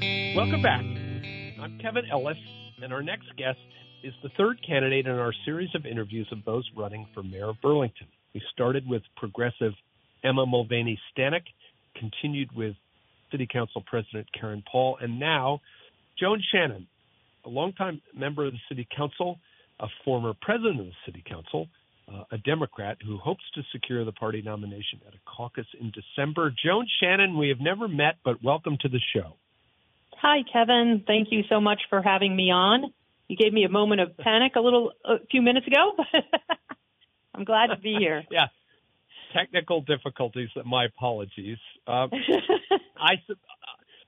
Welcome back. I'm Kevin Ellis, and our next guest is the third candidate in our series of interviews of those running for mayor of Burlington. We started with progressive Emma Mulvaney Stanak, continued with City Council President Karen Paul, and now Joan Shannon, a longtime member of the City Council, a former president of the City Council, uh, a Democrat who hopes to secure the party nomination at a caucus in December. Joan Shannon, we have never met, but welcome to the show. Hi, Kevin. Thank you so much for having me on. You gave me a moment of panic a little a few minutes ago. I'm glad to be here. yeah, technical difficulties. My apologies. Uh, I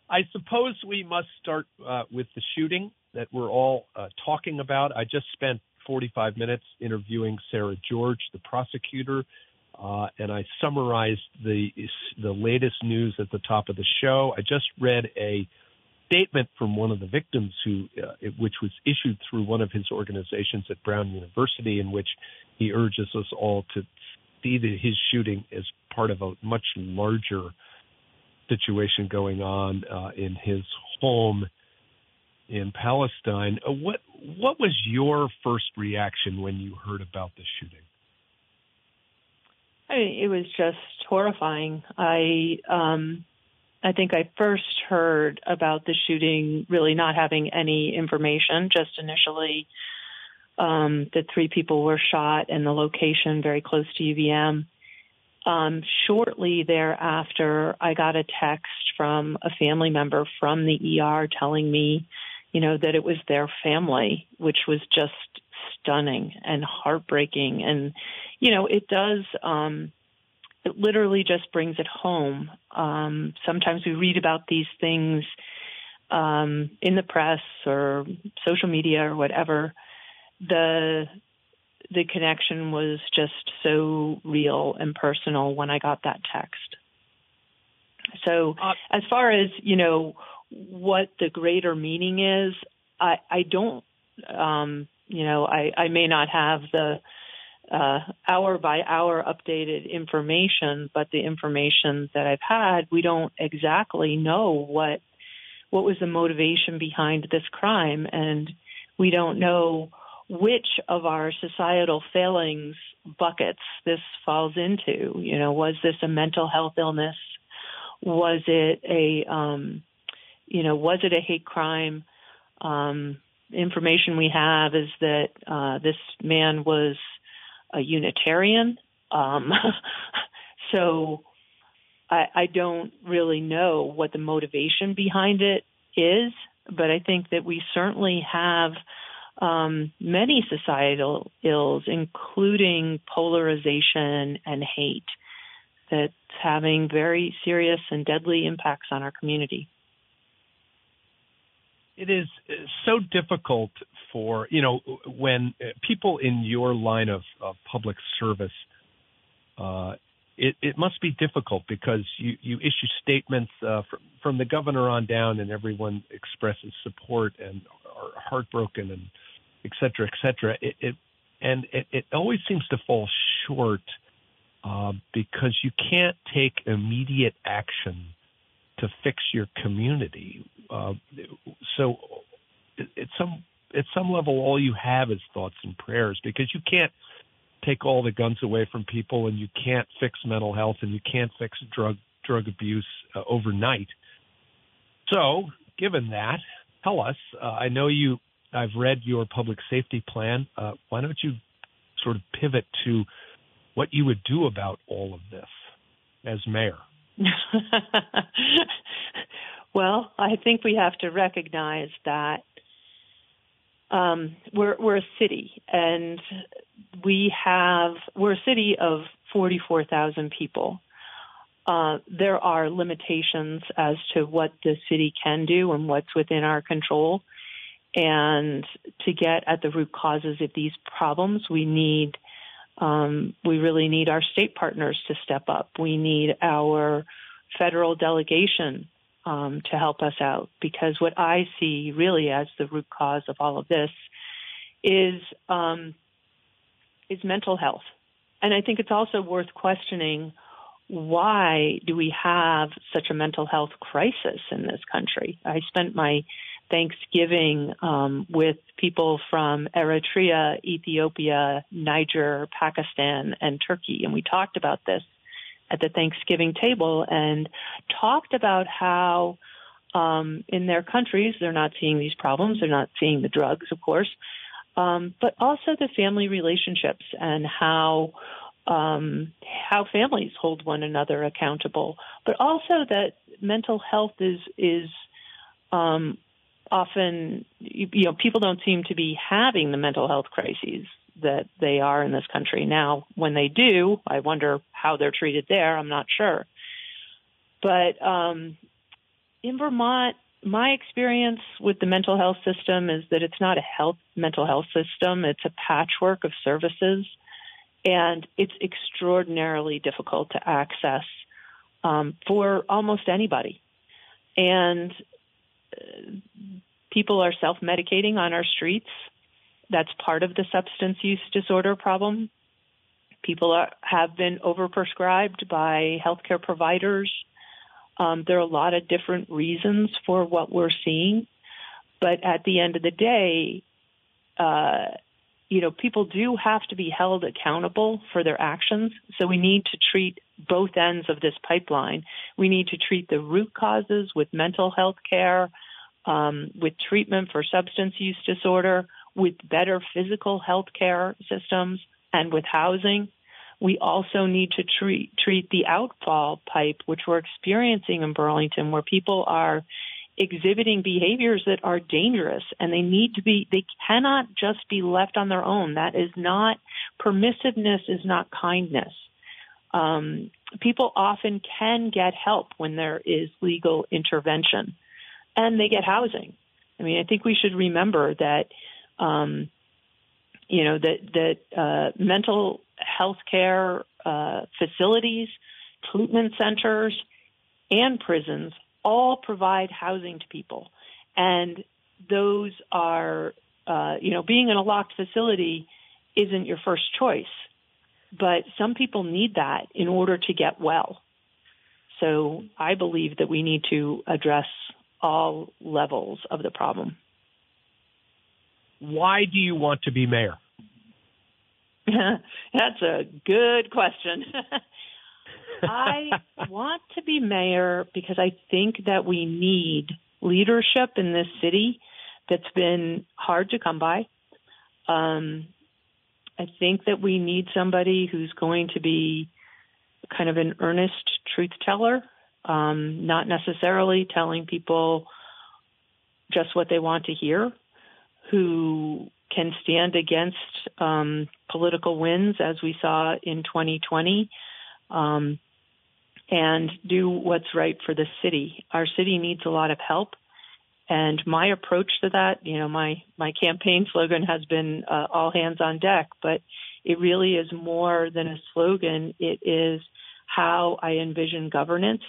I suppose we must start uh, with the shooting that we're all uh, talking about. I just spent 45 minutes interviewing Sarah George, the prosecutor, uh, and I summarized the the latest news at the top of the show. I just read a statement from one of the victims who, uh, which was issued through one of his organizations at Brown University, in which he urges us all to see the, his shooting as part of a much larger situation going on uh, in his home in Palestine. Uh, what what was your first reaction when you heard about the shooting? I mean, it was just horrifying. I um, I think I first heard about the shooting really not having any information, just initially um, that three people were shot and the location very close to UVM. Um, shortly thereafter, I got a text from a family member from the ER telling me, you know, that it was their family, which was just stunning and heartbreaking. And, you know, it does, um, it literally just brings it home. Um, sometimes we read about these things um, in the press or social media or whatever. The the connection was just so real and personal when I got that text. So, uh, as far as you know, what the greater meaning is, I I don't. Um, you know, I I may not have the uh, hour by hour updated information, but the information that I've had, we don't exactly know what what was the motivation behind this crime, and we don't know which of our societal failings buckets this falls into. You know, was this a mental health illness? Was it a um, you know, was it a hate crime? Um, information we have is that uh, this man was a Unitarian. Um, so I, I don't really know what the motivation behind it is, but I think that we certainly have um, many societal ills, including polarization and hate, that's having very serious and deadly impacts on our community it is so difficult for you know when people in your line of, of public service uh, it, it, must be difficult because you, you issue statements uh, from, from, the governor on down, and everyone expresses support and are heartbroken and et cetera, et cetera. It, it and it, it, always seems to fall short uh, because you can't take immediate action to fix your community. Uh, so at some at some level, all you have is thoughts and prayers because you can't take all the guns away from people, and you can't fix mental health, and you can't fix drug drug abuse uh, overnight. So, given that, tell us. Uh, I know you. I've read your public safety plan. Uh, why don't you sort of pivot to what you would do about all of this as mayor? well, I think we have to recognize that um, we're we're a city, and we have we're a city of forty four thousand people. Uh, there are limitations as to what the city can do and what's within our control. And to get at the root causes of these problems, we need um, we really need our state partners to step up. We need our federal delegation um, to help us out because what I see really as the root cause of all of this is um, is mental health, and I think it's also worth questioning why do we have such a mental health crisis in this country? I spent my Thanksgiving um, with people from Eritrea, Ethiopia, Niger, Pakistan, and Turkey, and we talked about this at the Thanksgiving table and talked about how um, in their countries they're not seeing these problems, they're not seeing the drugs, of course, um, but also the family relationships and how um, how families hold one another accountable, but also that mental health is is um, often you, you know people don't seem to be having the mental health crises that they are in this country now. When they do, I wonder how they're treated there. I'm not sure, but um, in Vermont, my experience with the mental health system is that it's not a health mental health system; it's a patchwork of services and it's extraordinarily difficult to access um, for almost anybody. And uh, people are self medicating on our streets. That's part of the substance use disorder problem. People are, have been overprescribed by healthcare providers. Um, there are a lot of different reasons for what we're seeing. But at the end of the day, uh, you know, people do have to be held accountable for their actions. So we need to treat both ends of this pipeline. We need to treat the root causes with mental health care, um, with treatment for substance use disorder, with better physical health care systems, and with housing. We also need to treat treat the outfall pipe, which we're experiencing in Burlington, where people are exhibiting behaviors that are dangerous and they need to be they cannot just be left on their own. That is not permissiveness is not kindness. Um, people often can get help when there is legal intervention and they get housing. I mean i think we should remember that um, you know that that uh, mental health care uh, facilities treatment centers and prisons all provide housing to people. And those are, uh, you know, being in a locked facility isn't your first choice, but some people need that in order to get well. So I believe that we need to address all levels of the problem. Why do you want to be mayor? That's a good question. I want to be mayor because I think that we need leadership in this city that's been hard to come by. Um, I think that we need somebody who's going to be kind of an earnest truth teller, um, not necessarily telling people just what they want to hear, who can stand against um, political winds, as we saw in 2020. Um, and do what's right for the city. Our city needs a lot of help. And my approach to that, you know, my, my campaign slogan has been uh, all hands on deck, but it really is more than a slogan. It is how I envision governance.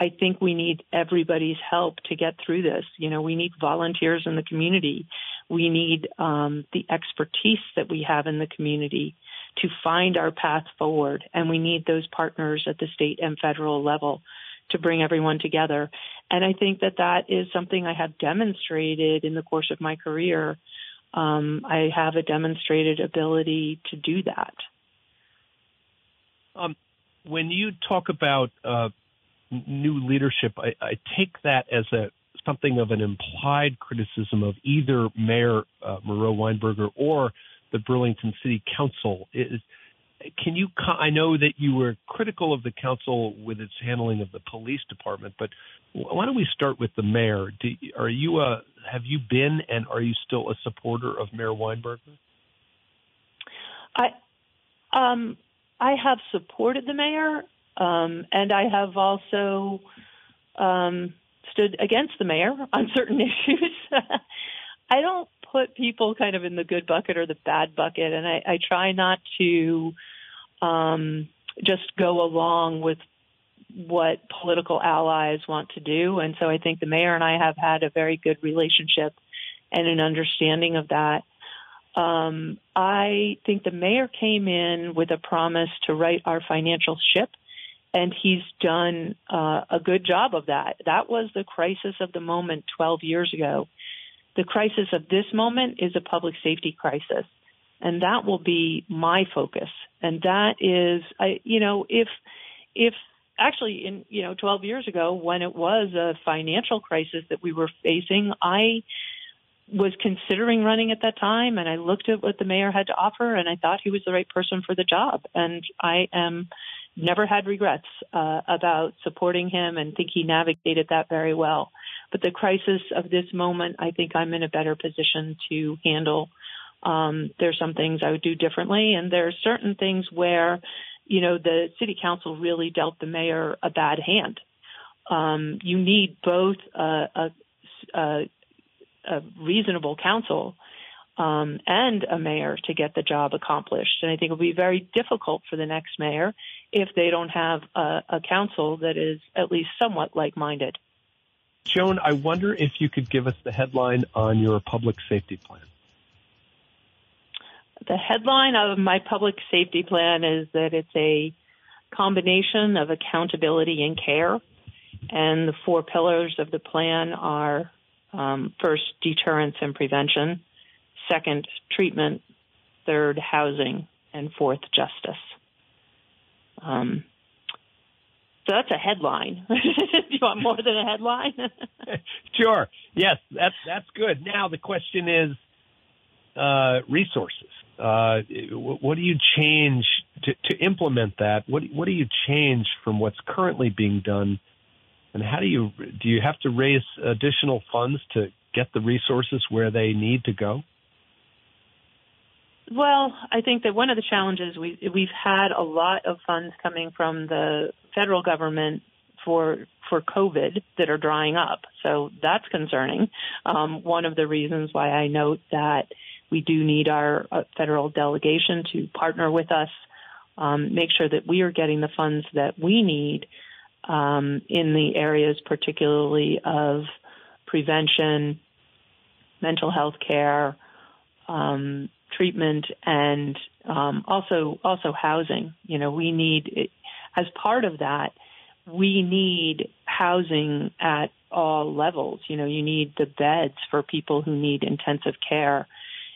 I think we need everybody's help to get through this. You know, we need volunteers in the community. We need um, the expertise that we have in the community to find our path forward. And we need those partners at the state and federal level to bring everyone together. And I think that that is something I have demonstrated in the course of my career. Um, I have a demonstrated ability to do that. Um, when you talk about uh, new leadership, I, I, take that as a something of an implied criticism of either Mayor uh, Miro Weinberger or the Burlington City Council. Is, can you? I know that you were critical of the council with its handling of the police department, but why don't we start with the mayor? Do, are you a? Have you been and are you still a supporter of Mayor Weinberger? I, um, I have supported the mayor, um, and I have also um, stood against the mayor on certain issues. I don't put people kind of in the good bucket or the bad bucket, and I, I try not to um, just go along with what political allies want to do. And so I think the mayor and I have had a very good relationship and an understanding of that. Um, I think the mayor came in with a promise to right our financial ship and he's done uh, a good job of that. That was the crisis of the moment 12 years ago. The crisis of this moment is a public safety crisis, and that will be my focus. And that is, I, you know, if if actually in you know 12 years ago when it was a financial crisis that we were facing, I was considering running at that time and I looked at what the mayor had to offer and I thought he was the right person for the job and I am never had regrets uh, about supporting him and think he navigated that very well. But the crisis of this moment, I think I'm in a better position to handle. Um, there's some things I would do differently, and there are certain things where, you know, the city council really dealt the mayor a bad hand. Um, you need both a, a, a, a reasonable council um, and a mayor to get the job accomplished. And I think it'll be very difficult for the next mayor if they don't have a, a council that is at least somewhat like minded. Joan, I wonder if you could give us the headline on your public safety plan. The headline of my public safety plan is that it's a combination of accountability and care. And the four pillars of the plan are um, first, deterrence and prevention, second, treatment, third, housing, and fourth, justice. Um, so that's a headline. You want more than a headline? sure. Yes, that's that's good. Now the question is uh, resources. Uh, what do you change to, to implement that? What what do you change from what's currently being done, and how do you do you have to raise additional funds to get the resources where they need to go? Well, I think that one of the challenges we we've had a lot of funds coming from the federal government for for COVID that are drying up, so that's concerning. Um, one of the reasons why I note that we do need our uh, federal delegation to partner with us, um, make sure that we are getting the funds that we need um, in the areas, particularly of prevention, mental health care. Um, treatment and um, also also housing. You know, we need as part of that, we need housing at all levels. You know, you need the beds for people who need intensive care.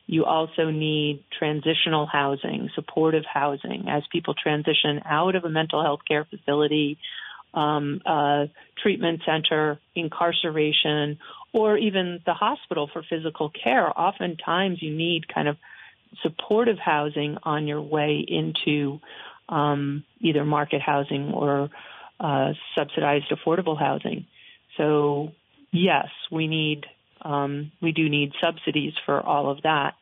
You also need transitional housing, supportive housing as people transition out of a mental health care facility, um, treatment center, incarceration, or even the hospital for physical care. Oftentimes you need kind of supportive housing on your way into um, either market housing or uh, subsidized affordable housing. So yes, we need um, we do need subsidies for all of that,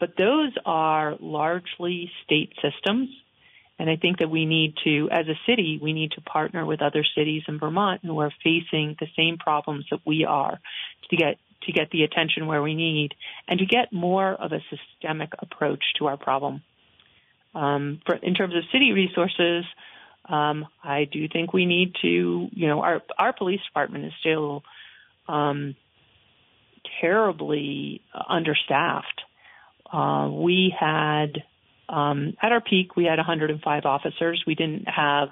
but those are largely state systems. And I think that we need to, as a city, we need to partner with other cities in Vermont who are facing the same problems that we are to get to get the attention where we need and to get more of a systemic approach to our problem. Um, for, in terms of city resources, um, I do think we need to, you know, our our police department is still um, terribly understaffed. Uh, we had um, at our peak we had 105 officers. We didn't have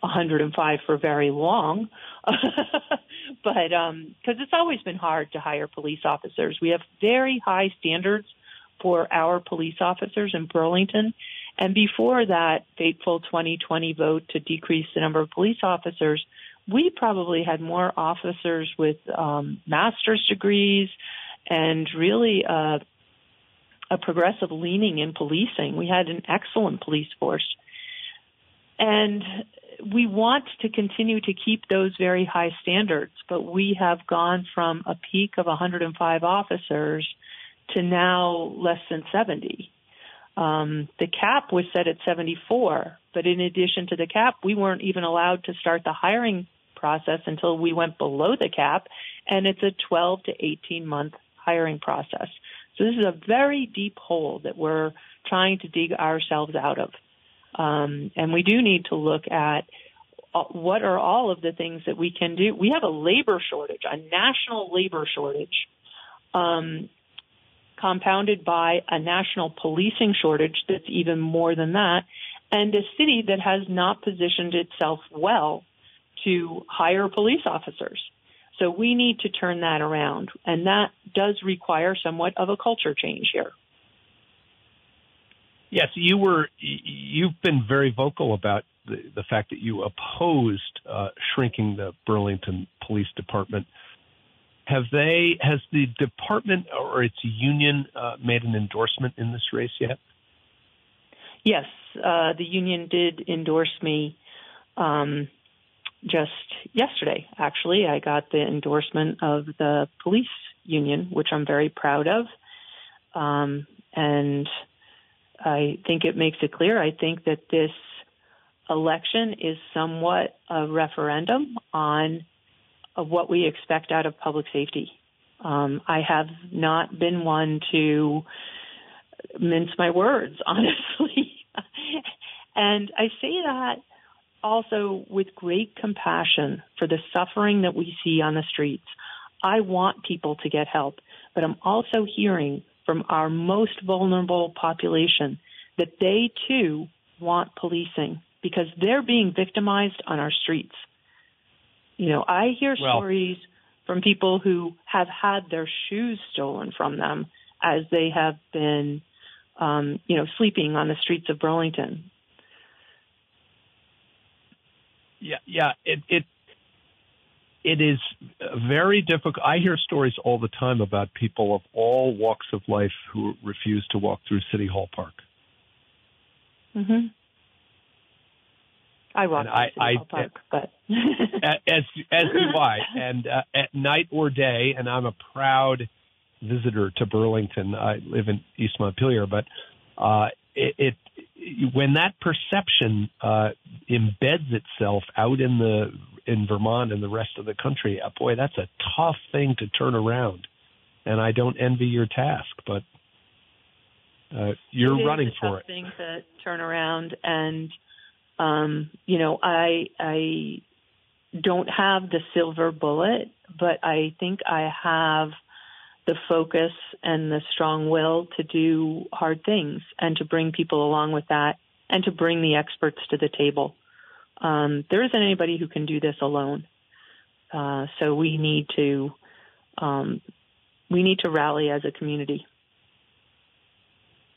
105 for very long, but because um, it's always been hard to hire police officers. We have very high standards for our police officers in Burlington. And before that fateful 2020 vote to decrease the number of police officers, we probably had more officers with um, master's degrees and really uh, a progressive leaning in policing. We had an excellent police force. And we want to continue to keep those very high standards, but we have gone from a peak of 105 officers to now less than 70. Um, the cap was set at 74, but in addition to the cap, we weren't even allowed to start the hiring process until we went below the cap, and it's a 12 to 18 month hiring process. So this is a very deep hole that we're trying to dig ourselves out of. Um, and we do need to look at uh, what are all of the things that we can do. We have a labor shortage, a national labor shortage, um, compounded by a national policing shortage that's even more than that. and a city that has not positioned itself well to hire police officers. So we need to turn that around, and that does require somewhat of a culture change here. Yes, you were. You've been very vocal about the, the fact that you opposed uh, shrinking the Burlington Police Department. Have they? Has the department or its union uh, made an endorsement in this race yet? Yes, uh, the union did endorse me. Um, just yesterday, actually, I got the endorsement of the police union, which I'm very proud of. Um, and I think it makes it clear. I think that this election is somewhat a referendum on what we expect out of public safety. Um, I have not been one to mince my words, honestly. and I say that also with great compassion for the suffering that we see on the streets. I want people to get help, but I'm also hearing from our most vulnerable population that they too want policing because they're being victimized on our streets. You know, I hear well, stories from people who have had their shoes stolen from them as they have been, um, you know, sleeping on the streets of Burlington. Yeah, yeah, it it it is very difficult. I hear stories all the time about people of all walks of life who refuse to walk through City Hall Park. Mm-hmm. I walk I, City I, Hall Park, but as as do I, and uh, at night or day, and I'm a proud visitor to Burlington. I live in East Montpelier, but uh, it, it when that perception uh, embeds itself out in the in Vermont and the rest of the country, uh, boy, that's a tough thing to turn around. And I don't envy your task, but uh, you're running for it. Thing to turn around, and um, you know, I I don't have the silver bullet, but I think I have the focus and the strong will to do hard things and to bring people along with that and to bring the experts to the table. Um, there isn't anybody who can do this alone. Uh, so we need to um, we need to rally as a community.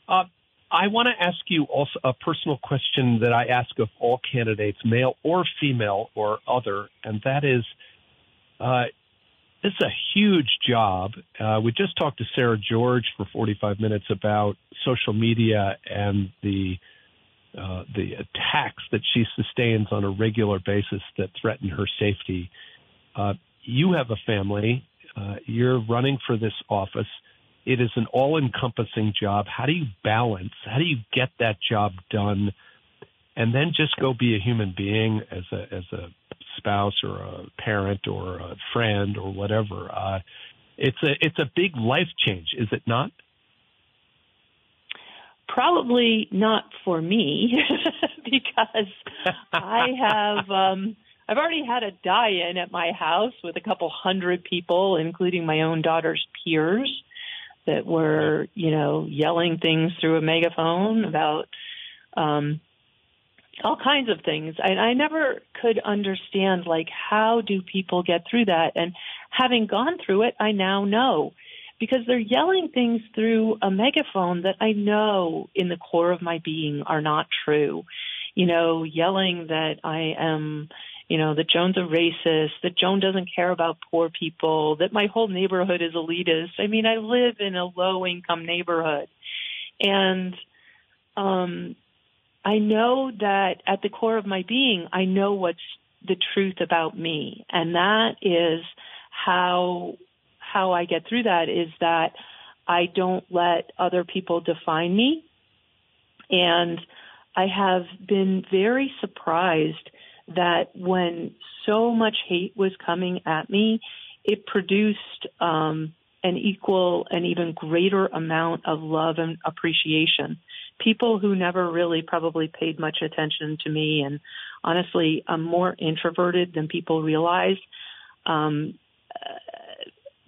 Uh, I want to ask you also a personal question that I ask of all candidates, male or female or other, and that is, uh, this is a huge job. Uh, we just talked to Sarah George for 45 minutes about social media and the uh, the attacks that she sustains on a regular basis that threaten her safety. Uh, you have a family. Uh, you're running for this office. It is an all-encompassing job. How do you balance? How do you get that job done? And then just go be a human being as a as a spouse or a parent or a friend or whatever. Uh, it's a it's a big life change, is it not? Probably not for me because I have um, I've already had a die-in at my house with a couple hundred people, including my own daughter's peers, that were you know yelling things through a megaphone about um, all kinds of things. And I never could understand like how do people get through that? And having gone through it, I now know because they're yelling things through a megaphone that I know in the core of my being are not true. You know, yelling that I am, you know, that Joan's a racist, that Joan doesn't care about poor people, that my whole neighborhood is elitist. I mean, I live in a low income neighborhood. And um I know that at the core of my being, I know what's the truth about me. And that is how, how I get through that is that I don't let other people define me. And I have been very surprised that when so much hate was coming at me, it produced um, an equal and even greater amount of love and appreciation people who never really probably paid much attention to me. And honestly, I'm more introverted than people realize. Um,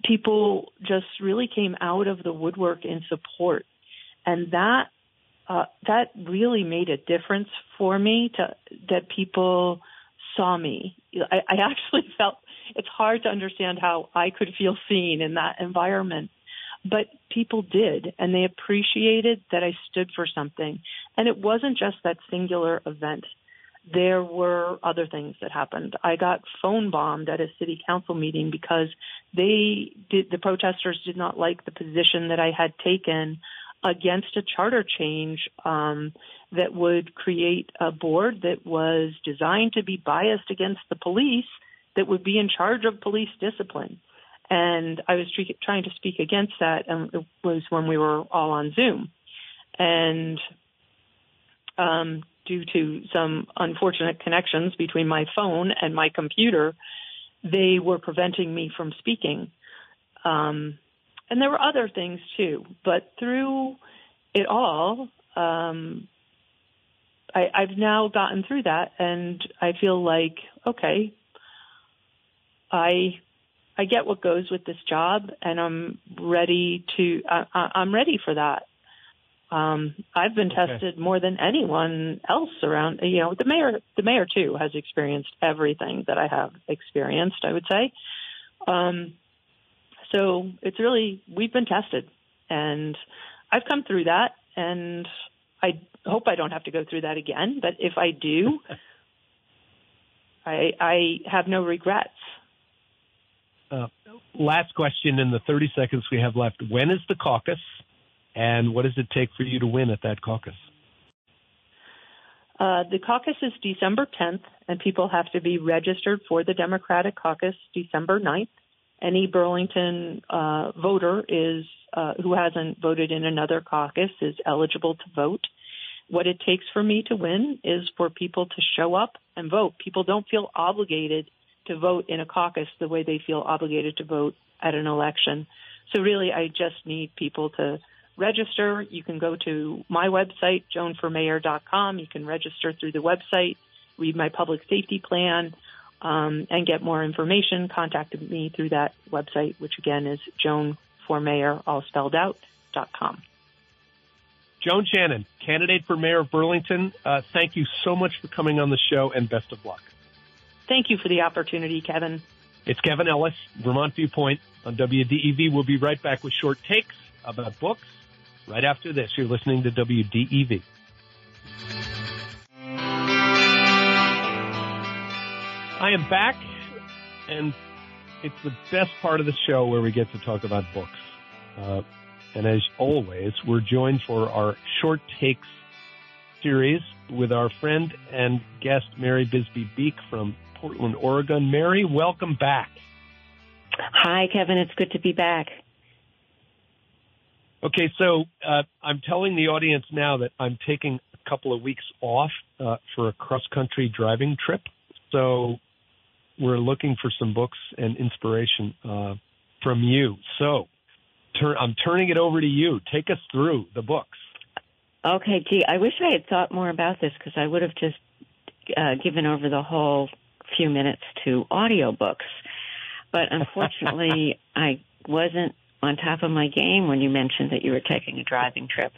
people just really came out of the woodwork in support. And that uh, that really made a difference for me to that people saw me. I, I actually felt it's hard to understand how I could feel seen in that environment, but people did, and they appreciated that I stood for something. And it wasn't just that singular event. There were other things that happened. I got phone bombed at a city council meeting because they did, the protesters did not like the position that I had taken against a charter change um, that would create a board that was designed to be biased against the police that would be in charge of police discipline. And I was trying to speak against that, and it was when we were all on Zoom. And um, due to some unfortunate connections between my phone and my computer, they were preventing me from speaking. Um, and there were other things too. But through it all, um, I, I've now gotten through that, and I feel like okay, I I get what goes with this job, and I'm ready to I, I'm ready for that. Um, I've been tested okay. more than anyone else around. You know, the mayor, the mayor too, has experienced everything that I have experienced. I would say. Um, so it's really we've been tested, and I've come through that, and I hope I don't have to go through that again. But if I do, I I have no regrets. Uh, last question in the 30 seconds we have left. When is the caucus, and what does it take for you to win at that caucus? Uh, the caucus is December 10th, and people have to be registered for the Democratic caucus December 9th any Burlington uh, voter is uh, who hasn't voted in another caucus is eligible to vote. What it takes for me to win is for people to show up and vote. People don't feel obligated to vote in a caucus the way they feel obligated to vote at an election. So really, I just need people to register. You can go to my website, joanformayor.com. You can register through the website, read my public safety plan um, and get more information, contact me through that website, which again is Joan for Mayor, all spelled out, dot com. Joan Shannon, candidate for mayor of Burlington, uh, thank you so much for coming on the show and best of luck. Thank you for the opportunity, Kevin. It's Kevin Ellis, Vermont Viewpoint on WDEV. We'll be right back with short takes about books right after this. You're listening to WDEV. I am back, and it's the best part of the show where we get to talk about books. Uh, and as always, we're joined for our short takes series with our friend and guest Mary Bisbee Beek from Portland, Oregon. Mary, welcome back. Hi, Kevin. It's good to be back. Okay, so uh, I'm telling the audience now that I'm taking a couple of weeks off uh, for a cross country driving trip. So we're looking for some books and inspiration uh, from you. So turn, I'm turning it over to you. Take us through the books. Okay, gee, I wish I had thought more about this because I would have just uh, given over the whole few minutes to audiobooks. But unfortunately, I wasn't on top of my game when you mentioned that you were taking a driving trip.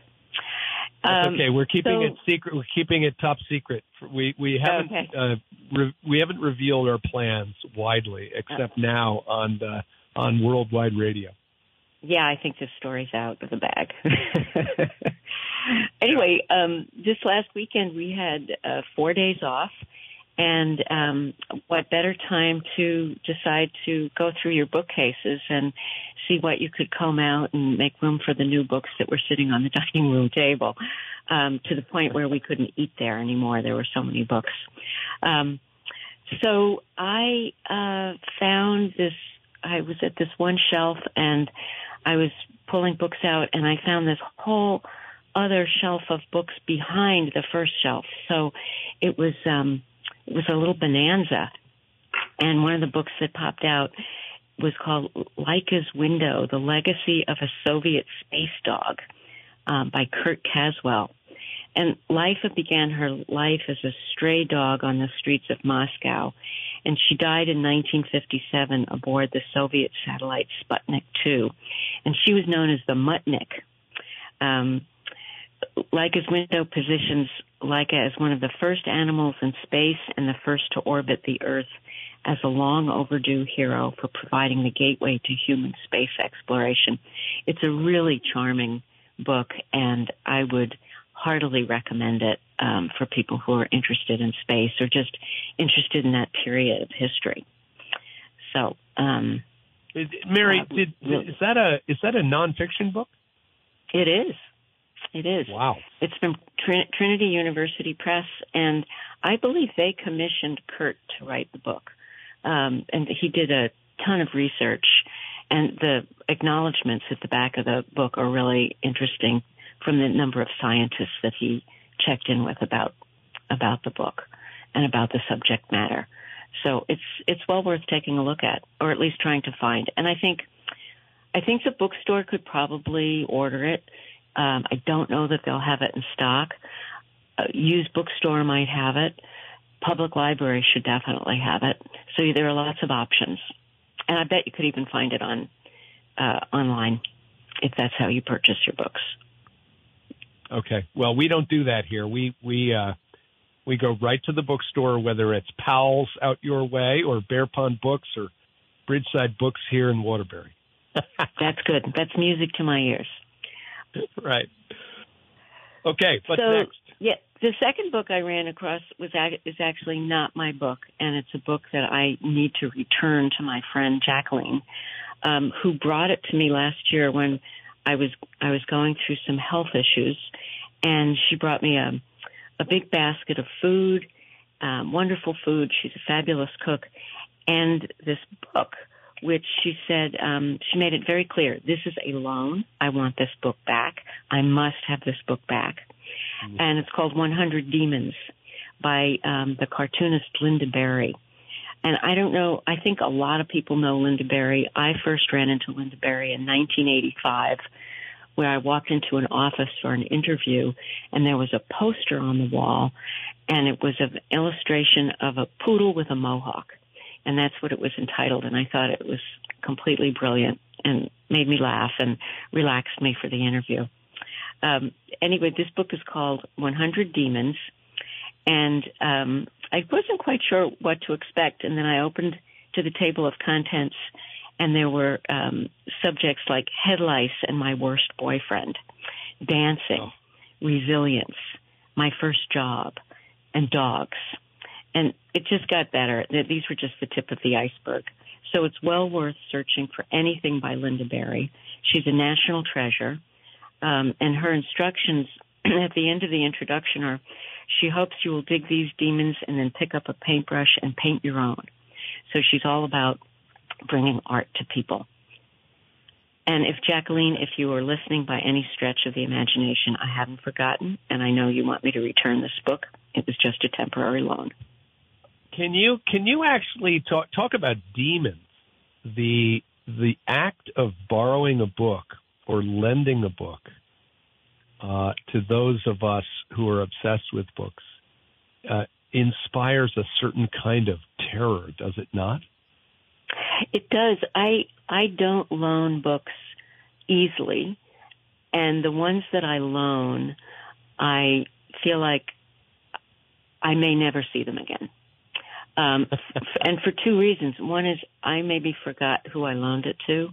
Um, okay. We're keeping so, it secret. We're keeping it top secret. We we haven't okay. uh, re- we haven't revealed our plans widely, except oh. now on the, on worldwide radio. Yeah, I think this story's out of the bag. anyway, um, this last weekend we had uh, four days off, and um, what better time to decide to go through your bookcases and see what you could comb out and make room for the new books that were sitting on the dining room table um, to the point where we couldn't eat there anymore. There were so many books. Um, so I uh, found this. I was at this one shelf and I was pulling books out, and I found this whole other shelf of books behind the first shelf. So it was um, was a little bonanza, and one of the books that popped out was called Laika's Window: The Legacy of a Soviet Space Dog um, by Kurt Caswell. And Laika began her life as a stray dog on the streets of Moscow, and she died in 1957 aboard the Soviet satellite Sputnik 2. And she was known as the Muttnik. Um, Laika's window positions Laika as one of the first animals in space and the first to orbit the Earth as a long overdue hero for providing the gateway to human space exploration. It's a really charming book, and I would heartily recommend it um, for people who are interested in space or just interested in that period of history. So, um, Mary, uh, did, is that a is that a nonfiction book? It is. It is. Wow. It's from Trin- Trinity University Press, and I believe they commissioned Kurt to write the book. Um, and he did a ton of research, and the acknowledgments at the back of the book are really interesting from the number of scientists that he checked in with about about the book and about the subject matter. So it's it's well worth taking a look at, or at least trying to find. And I think I think the bookstore could probably order it. Um, I don't know that they'll have it in stock. Uh, used bookstore might have it. Public library should definitely have it. So there are lots of options, and I bet you could even find it on uh, online if that's how you purchase your books. Okay. Well, we don't do that here. We we uh, we go right to the bookstore, whether it's Powell's out your way or Bear Pond Books or Bridgeside Books here in Waterbury. That's good. That's music to my ears. Right. Okay. What's so, next? Yeah, the second book I ran across was is actually not my book, and it's a book that I need to return to my friend Jacqueline, um, who brought it to me last year when I was I was going through some health issues, and she brought me a a big basket of food, um, wonderful food. She's a fabulous cook, and this book, which she said um, she made it very clear: this is a loan. I want this book back. I must have this book back, mm-hmm. and it's called 100 Demons by um, the cartoonist Lynda Barry. And I don't know, I think a lot of people know Lynda Barry. I first ran into Lynda Barry in 1985 where I walked into an office for an interview and there was a poster on the wall and it was an illustration of a poodle with a mohawk. And that's what it was entitled. And I thought it was completely brilliant and made me laugh and relaxed me for the interview. Um, anyway, this book is called 100 Demons. And um, I wasn't quite sure what to expect. And then I opened to the table of contents and there were um, subjects like head lice and my worst boyfriend, dancing, oh. resilience, my first job, and dogs. And it just got better. These were just the tip of the iceberg. So it's well worth searching for anything by Lynda Barry. She's a national treasure. Um, and her instructions at the end of the introduction are she hopes you will dig these demons and then pick up a paintbrush and paint your own. So she's all about bringing art to people. And if Jacqueline, if you are listening by any stretch of the imagination, I haven't forgotten, and I know you want me to return this book. It was just a temporary loan. Can you can you actually talk talk about demons? The the act of borrowing a book or lending a book uh, to those of us who are obsessed with books uh, inspires a certain kind of terror, does it not? It does. I I don't loan books easily, and the ones that I loan, I feel like I may never see them again. Um, and for two reasons. One is I maybe forgot who I loaned it to,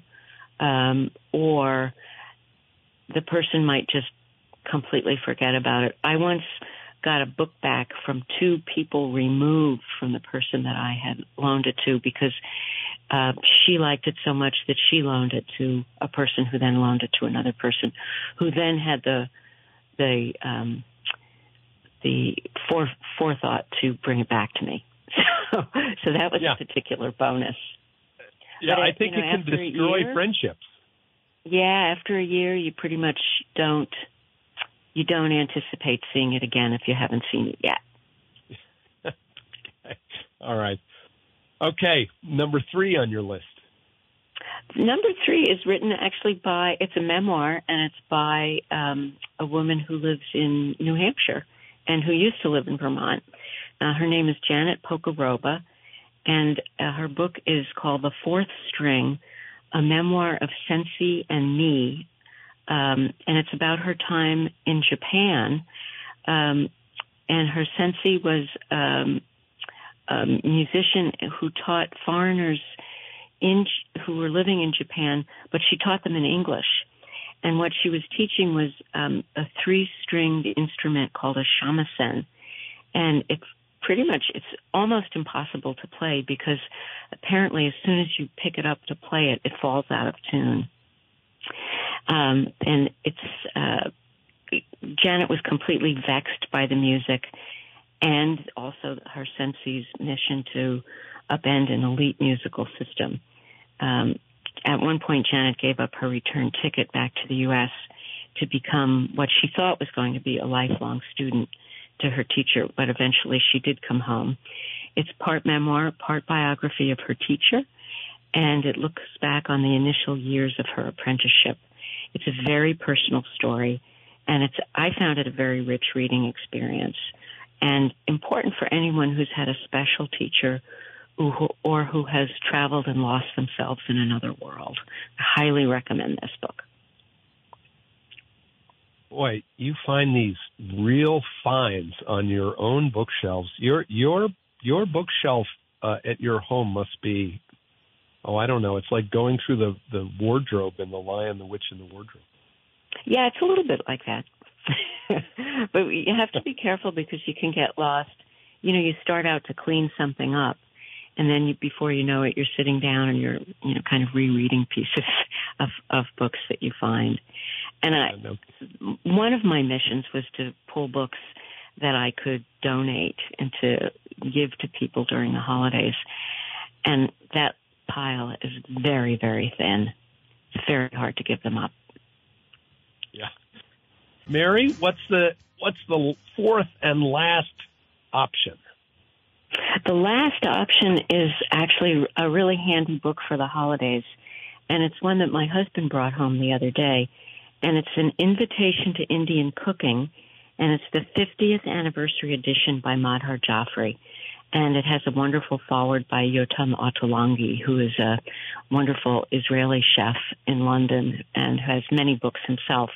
um, or the person might just completely forget about it. I once got a book back from two people removed from the person that I had loaned it to because uh, she liked it so much that she loaned it to a person who then loaned it to another person, who then had the the um, the fore, forethought to bring it back to me. So, so that was yeah. a particular bonus. Yeah, but I think you know, it can destroy year, friendships. Yeah, after a year, you pretty much don't you don't anticipate seeing it again if you haven't seen it yet. All right. Okay, number three on your list. Number three is written actually by, it's a memoir, and it's by um, a woman who lives in New Hampshire and who used to live in Vermont. Uh, her name is Janet Pocorobba, and uh, her book is called The Fourth String, a memoir of Sensei and me, um, and it's about her time in Japan. Um, and her sensei was um, a musician who taught foreigners in who were living in Japan, but she taught them in English. And what she was teaching was um, a three-stringed instrument called a shamisen, and it's pretty much it's almost impossible to play because apparently as soon as you pick it up to play it, it falls out of tune. Um, and it's uh, Janet was completely vexed by the music and also her sensei's mission to upend an elite musical system. Um, at one point, Janet gave up her return ticket back to the U.S. to become what she thought was going to be a lifelong student to her teacher, but eventually she did come home. It's part memoir, part biography of her teacher, and it looks back on the initial years of her apprenticeship. It's a very personal story, and it's I found it a very rich reading experience and important for anyone who's had a special teacher or who has traveled and lost themselves in another world. I highly recommend this book. Boy, you find these real finds on your own bookshelves. Your your your bookshelf uh, at your home must be oh I don't know. It's like going through the the wardrobe in The Lion, the Witch, and the Wardrobe. Yeah, it's a little bit like that. but you have to be careful because you can get lost. You know, you start out to clean something up, and then you, before you know it, you're sitting down and you're you know kind of rereading pieces of of books that you find. And I, one of my missions was to pull books that I could donate and to give to people during the holidays, and that pile is very very thin. It's very hard to give them up. Yeah. Mary, what's the what's the fourth and last option? The last option is actually a really handy book for the holidays, and it's one that my husband brought home the other day, and it's an invitation to Indian cooking, and it's the 50th anniversary edition by Madhur Jaffrey. And it has a wonderful foreword by Yotam Ottolenghi, who is a wonderful Israeli chef in London and has many books himself.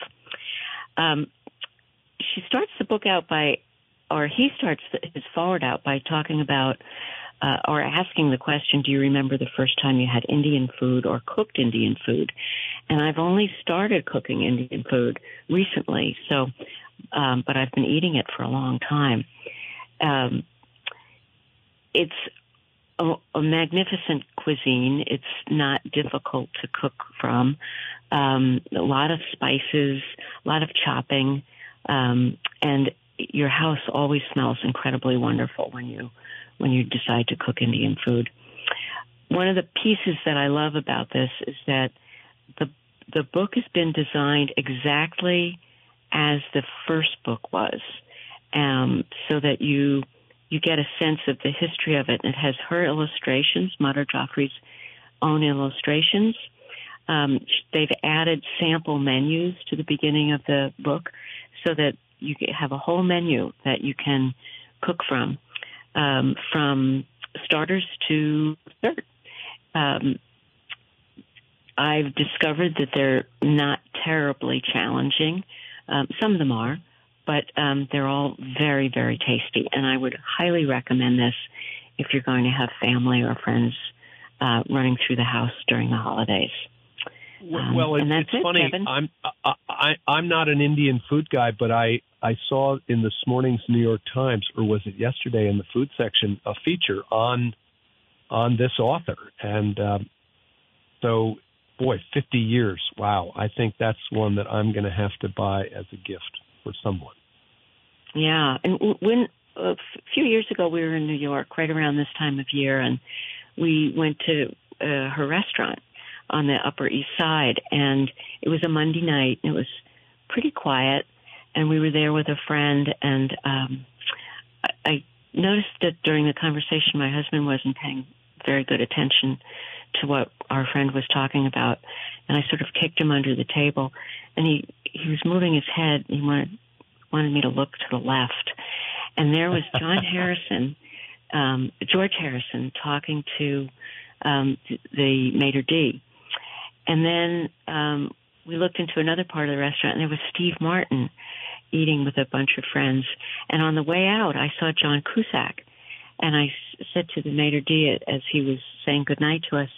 Um, she starts the book out by, or he starts his foreword out by talking about uh, or asking the question, do you remember the first time you had Indian food or cooked Indian food? And I've only started cooking Indian food recently, so, um, but I've been eating it for a long time. Um, it's a, a, magnificent cuisine. It's not difficult to cook from. Um, a lot of spices, a lot of chopping, um, and your house always smells incredibly wonderful when you when you decide to cook Indian food. One of the pieces that I love about this is that the the book has been designed exactly as the first book was, um, so that you you get a sense of the history of it. And it has her illustrations, Madhur Jaffrey's own illustrations. Um, they've added sample menus to the beginning of the book so that you have a whole menu that you can cook from, um, from starters to dessert. Um, I've discovered that they're not terribly challenging. Um, some of them are, but um, they're all very, very tasty. And I would highly recommend this if you're going to have family or friends uh, running through the house during the holidays. Um, well, it, it's it, funny. Kevin. I'm I, I, I'm not an Indian food guy, but I I saw in this morning's New York Times, or was it yesterday, in the food section, a feature on on this author, and um, so boy, 50 years. Wow, I think that's one that I'm going to have to buy as a gift for someone. Yeah, and when a few years ago we were in New York, right around this time of year, and we went to uh, her restaurant on the Upper East Side, and it was a Monday night. And it was pretty quiet, and we were there with a friend, and um, I noticed that during the conversation, my husband wasn't paying very good attention to what our friend was talking about, and I sort of kicked him under the table, and he he was moving his head. He wanted wanted me to look to the left, and there was John Harrison, um, George Harrison, talking to um, the maitre d, and then um, we looked into another part of the restaurant, and there was Steve Martin eating with a bunch of friends. And on the way out, I saw John Cusack, and I said to the maitre d' as he was saying goodnight to us,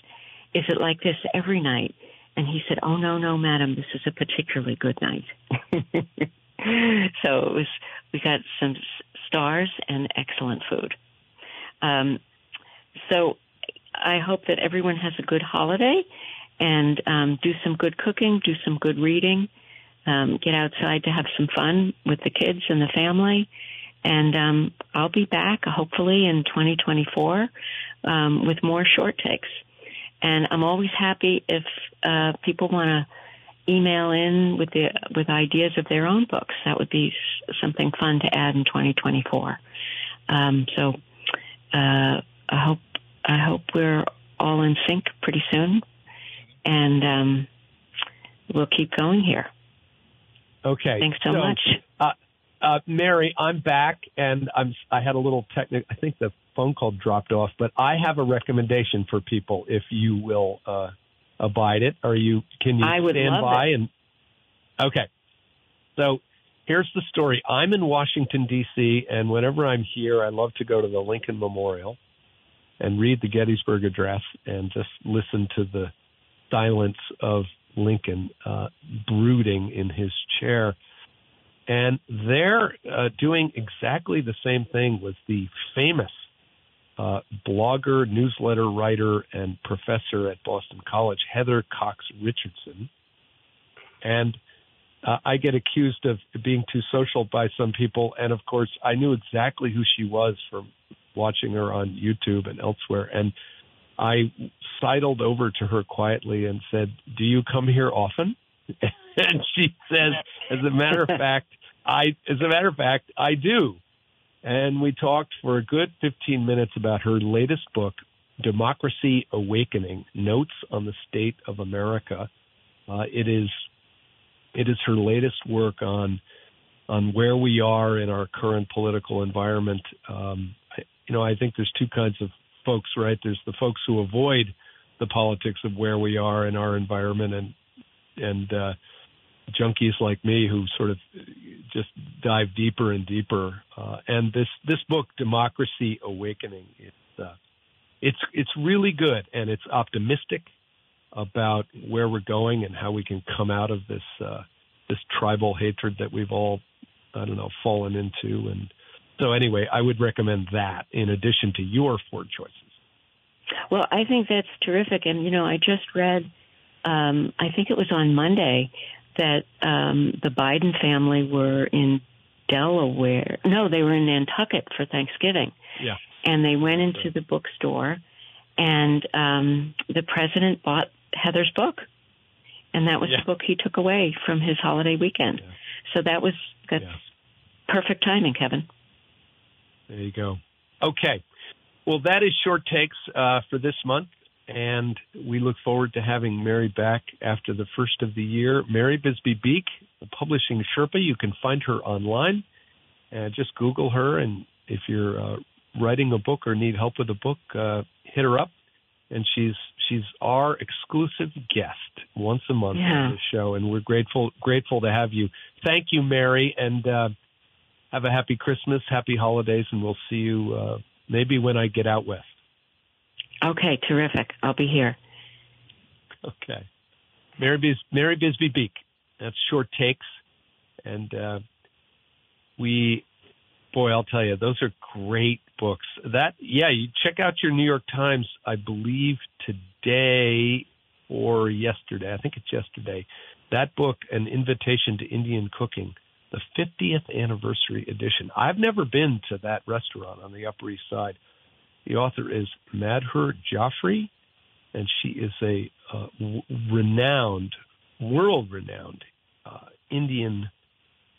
"Is it like this every night?" And he said, "Oh no, no, madam, this is a particularly good night." so it was. We got some stars and excellent food. Um, so I hope that everyone has a good holiday and um, do some good cooking, do some good reading, um, get outside to have some fun with the kids and the family. And um, I'll be back hopefully in 2024 um, with more short takes. And I'm always happy if uh, people want to email in with the with ideas of their own books. That would be something fun to add in 2024. Um, so uh, I hope I hope we're all in sync pretty soon, and um, we'll keep going here. Okay. Thanks so, so much. Uh, uh, Mary, I'm back, and I'm. I had a little technical. I think the phone call dropped off, but I have a recommendation for people. If you will uh, abide it, are you? Can you I would stand love by it. and? Okay. So here's the story. I'm in Washington D.C., and whenever I'm here, I love to go to the Lincoln Memorial and read the Gettysburg Address and just listen to the silence of Lincoln uh, brooding in his chair. And they're uh, doing exactly the same thing with the famous uh, blogger, newsletter writer, and professor at Boston College, Heather Cox Richardson. And uh, I get accused of being too social by some people. And of course, I knew exactly who she was from watching her on YouTube and elsewhere. And I sidled over to her quietly and said, Do you come here often? and she says, As a matter of fact, I as a matter of fact, I do. And we talked for a good 15 minutes about her latest book, Democracy Awakening: Notes on the State of America. Uh, it is it is her latest work on on where we are in our current political environment. Um, you know, I think there's two kinds of folks, right? There's the folks who avoid the politics of where we are in our environment, and and uh, junkies like me who sort of just dive deeper and deeper. Uh, and this this book, Democracy Awakening, it's uh, it's it's really good and it's optimistic about where we're going and how we can come out of this uh, this tribal hatred that we've all I don't know fallen into. And so anyway, I would recommend that in addition to your four choices. Well, I think that's terrific. And you know, I just read. Um, I think it was on Monday that um, the Biden family were in Delaware. No, they were in Nantucket for Thanksgiving. Yeah. And they went into the bookstore, and um, the president bought Heather's book, and that was Yeah. the book he took away from his holiday weekend. Yeah. So that was that's Yeah. perfect timing, Kevin. There you go. Okay. Well, that is short takes uh, for this month, and we look forward to having Mary back after the first of the year. Mary Bisbee Beek, the publishing Sherpa. You can find her online. Uh, just Google her, and if you're uh, writing a book or need help with a book, uh, hit her up. And she's she's our exclusive guest once a month Yeah. on the show, and we're grateful grateful to have you. Thank you, Mary, and uh, have a happy Christmas, happy holidays, and we'll see you uh, maybe when I get out west. Okay, terrific. I'll be here. Okay. Mary, Bis- Mary Bisbee Beek. That's short takes. And uh, we, boy, I'll tell you, those are great books. That, yeah, you check out your New York Times, I believe today or yesterday. I think it's yesterday. That book, An Invitation to Indian Cooking, the 50th anniversary edition. I've never been to that restaurant on the Upper East Side. The author is Madhur Jaffrey, and she is a uh, w- renowned, world renowned uh, Indian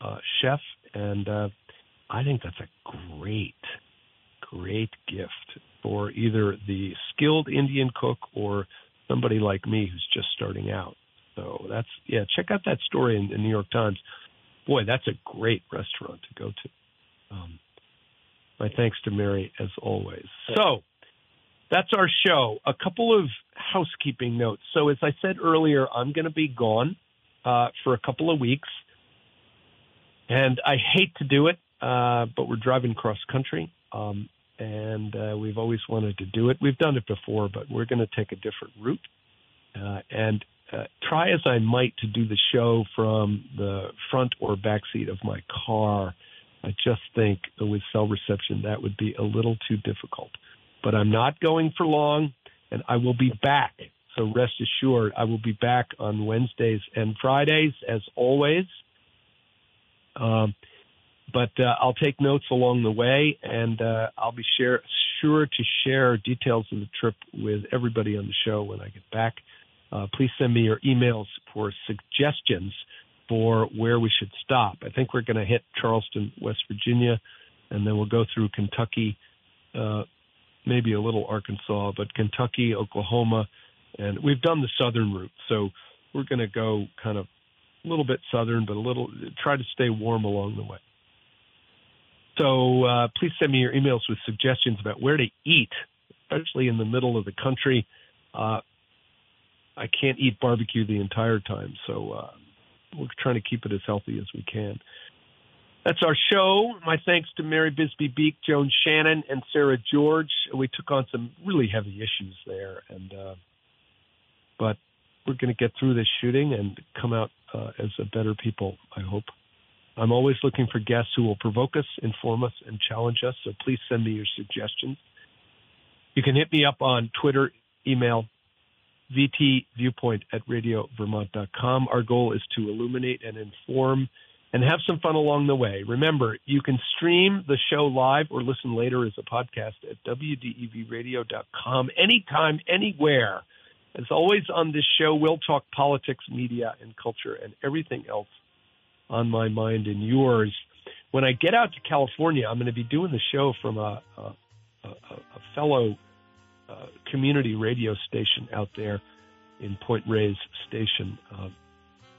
uh, chef. And uh, I think that's a great, great gift for either the skilled Indian cook or somebody like me who's just starting out. So that's, yeah, check out that story in the New York Times. Boy, that's a great restaurant to go to. Um, my thanks to Mary as always. So that's our show. A couple of housekeeping notes. So as I said earlier, I'm going to be gone uh, for a couple of weeks. And I hate to do it, uh, but we're driving cross country. Um, and uh, we've always wanted to do it. We've done it before, but we're going to take a different route. Uh, and uh, try as I might to do the show from the front or back seat of my car, I just think with cell reception that would be a little too difficult. But I'm not going for long, and I will be back. So rest assured, I will be back on Wednesdays and Fridays as always. Um, but uh, I'll take notes along the way, and uh, I'll be share, sure to share details of the trip with everybody on the show when I get back. Uh, please send me your emails for suggestions for where we should stop. I think we're going to hit Charleston, West Virginia, and then we'll go through Kentucky, uh, maybe a little Arkansas, but Kentucky, Oklahoma, and we've done the southern route. So we're going to go kind of a little bit southern, but a little try to stay warm along the way. So uh, please send me your emails with suggestions about where to eat, especially in the middle of the country. Uh, I can't eat barbecue the entire time, so uh, we're trying to keep it as healthy as we can. That's our show. My thanks to Mary Bisbee Beek, Joan Shannon, and Sarah George. We took on some really heavy issues there, and uh, but we're going to get through this shooting and come out uh, as a better people. I hope. I'm always looking for guests who will provoke us, inform us, and challenge us. So please send me your suggestions. You can hit me up on Twitter, email, vtviewpoint at radiovermont.com. Our goal is to illuminate and inform and have some fun along the way. Remember, you can stream the show live or listen later as a podcast at wdevradio.com anytime, anywhere. As always on this show, we'll talk politics, media, and culture and everything else on my mind and yours. When I get out to California, I'm going to be doing the show from a, a, a, a fellow uh, community radio station out there in Point Reyes Station uh,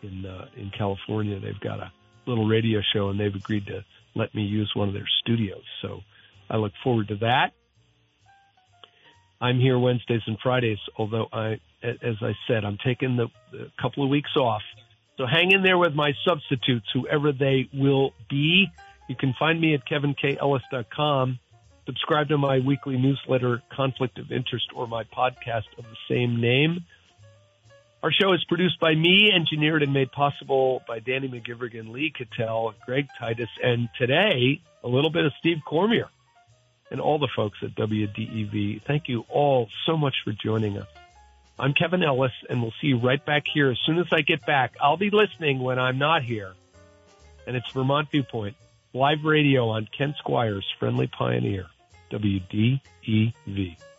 in uh, in California. They've got a little radio show, and they've agreed to let me use one of their studios. So I look forward to that. I'm here Wednesdays and Fridays, although I, as I said, I'm taking the, the couple of weeks off. So hang in there with my substitutes, whoever they will be. You can find me at kevinkellis.com Subscribe to my weekly newsletter, Conflict of Interest, or my podcast of the same name. Our show is produced by me, engineered and made possible by Danny McGivrigan, Lee Cattell, Greg Titus, and today, a little bit of Steve Cormier and all the folks at WDEV. Thank you all so much for joining us. I'm Kevin Ellis, and we'll see you right back here as soon as I get back. I'll be listening when I'm not here. And it's Vermont Viewpoint, live radio on Ken Squier's Friendly Pioneer. WDEV.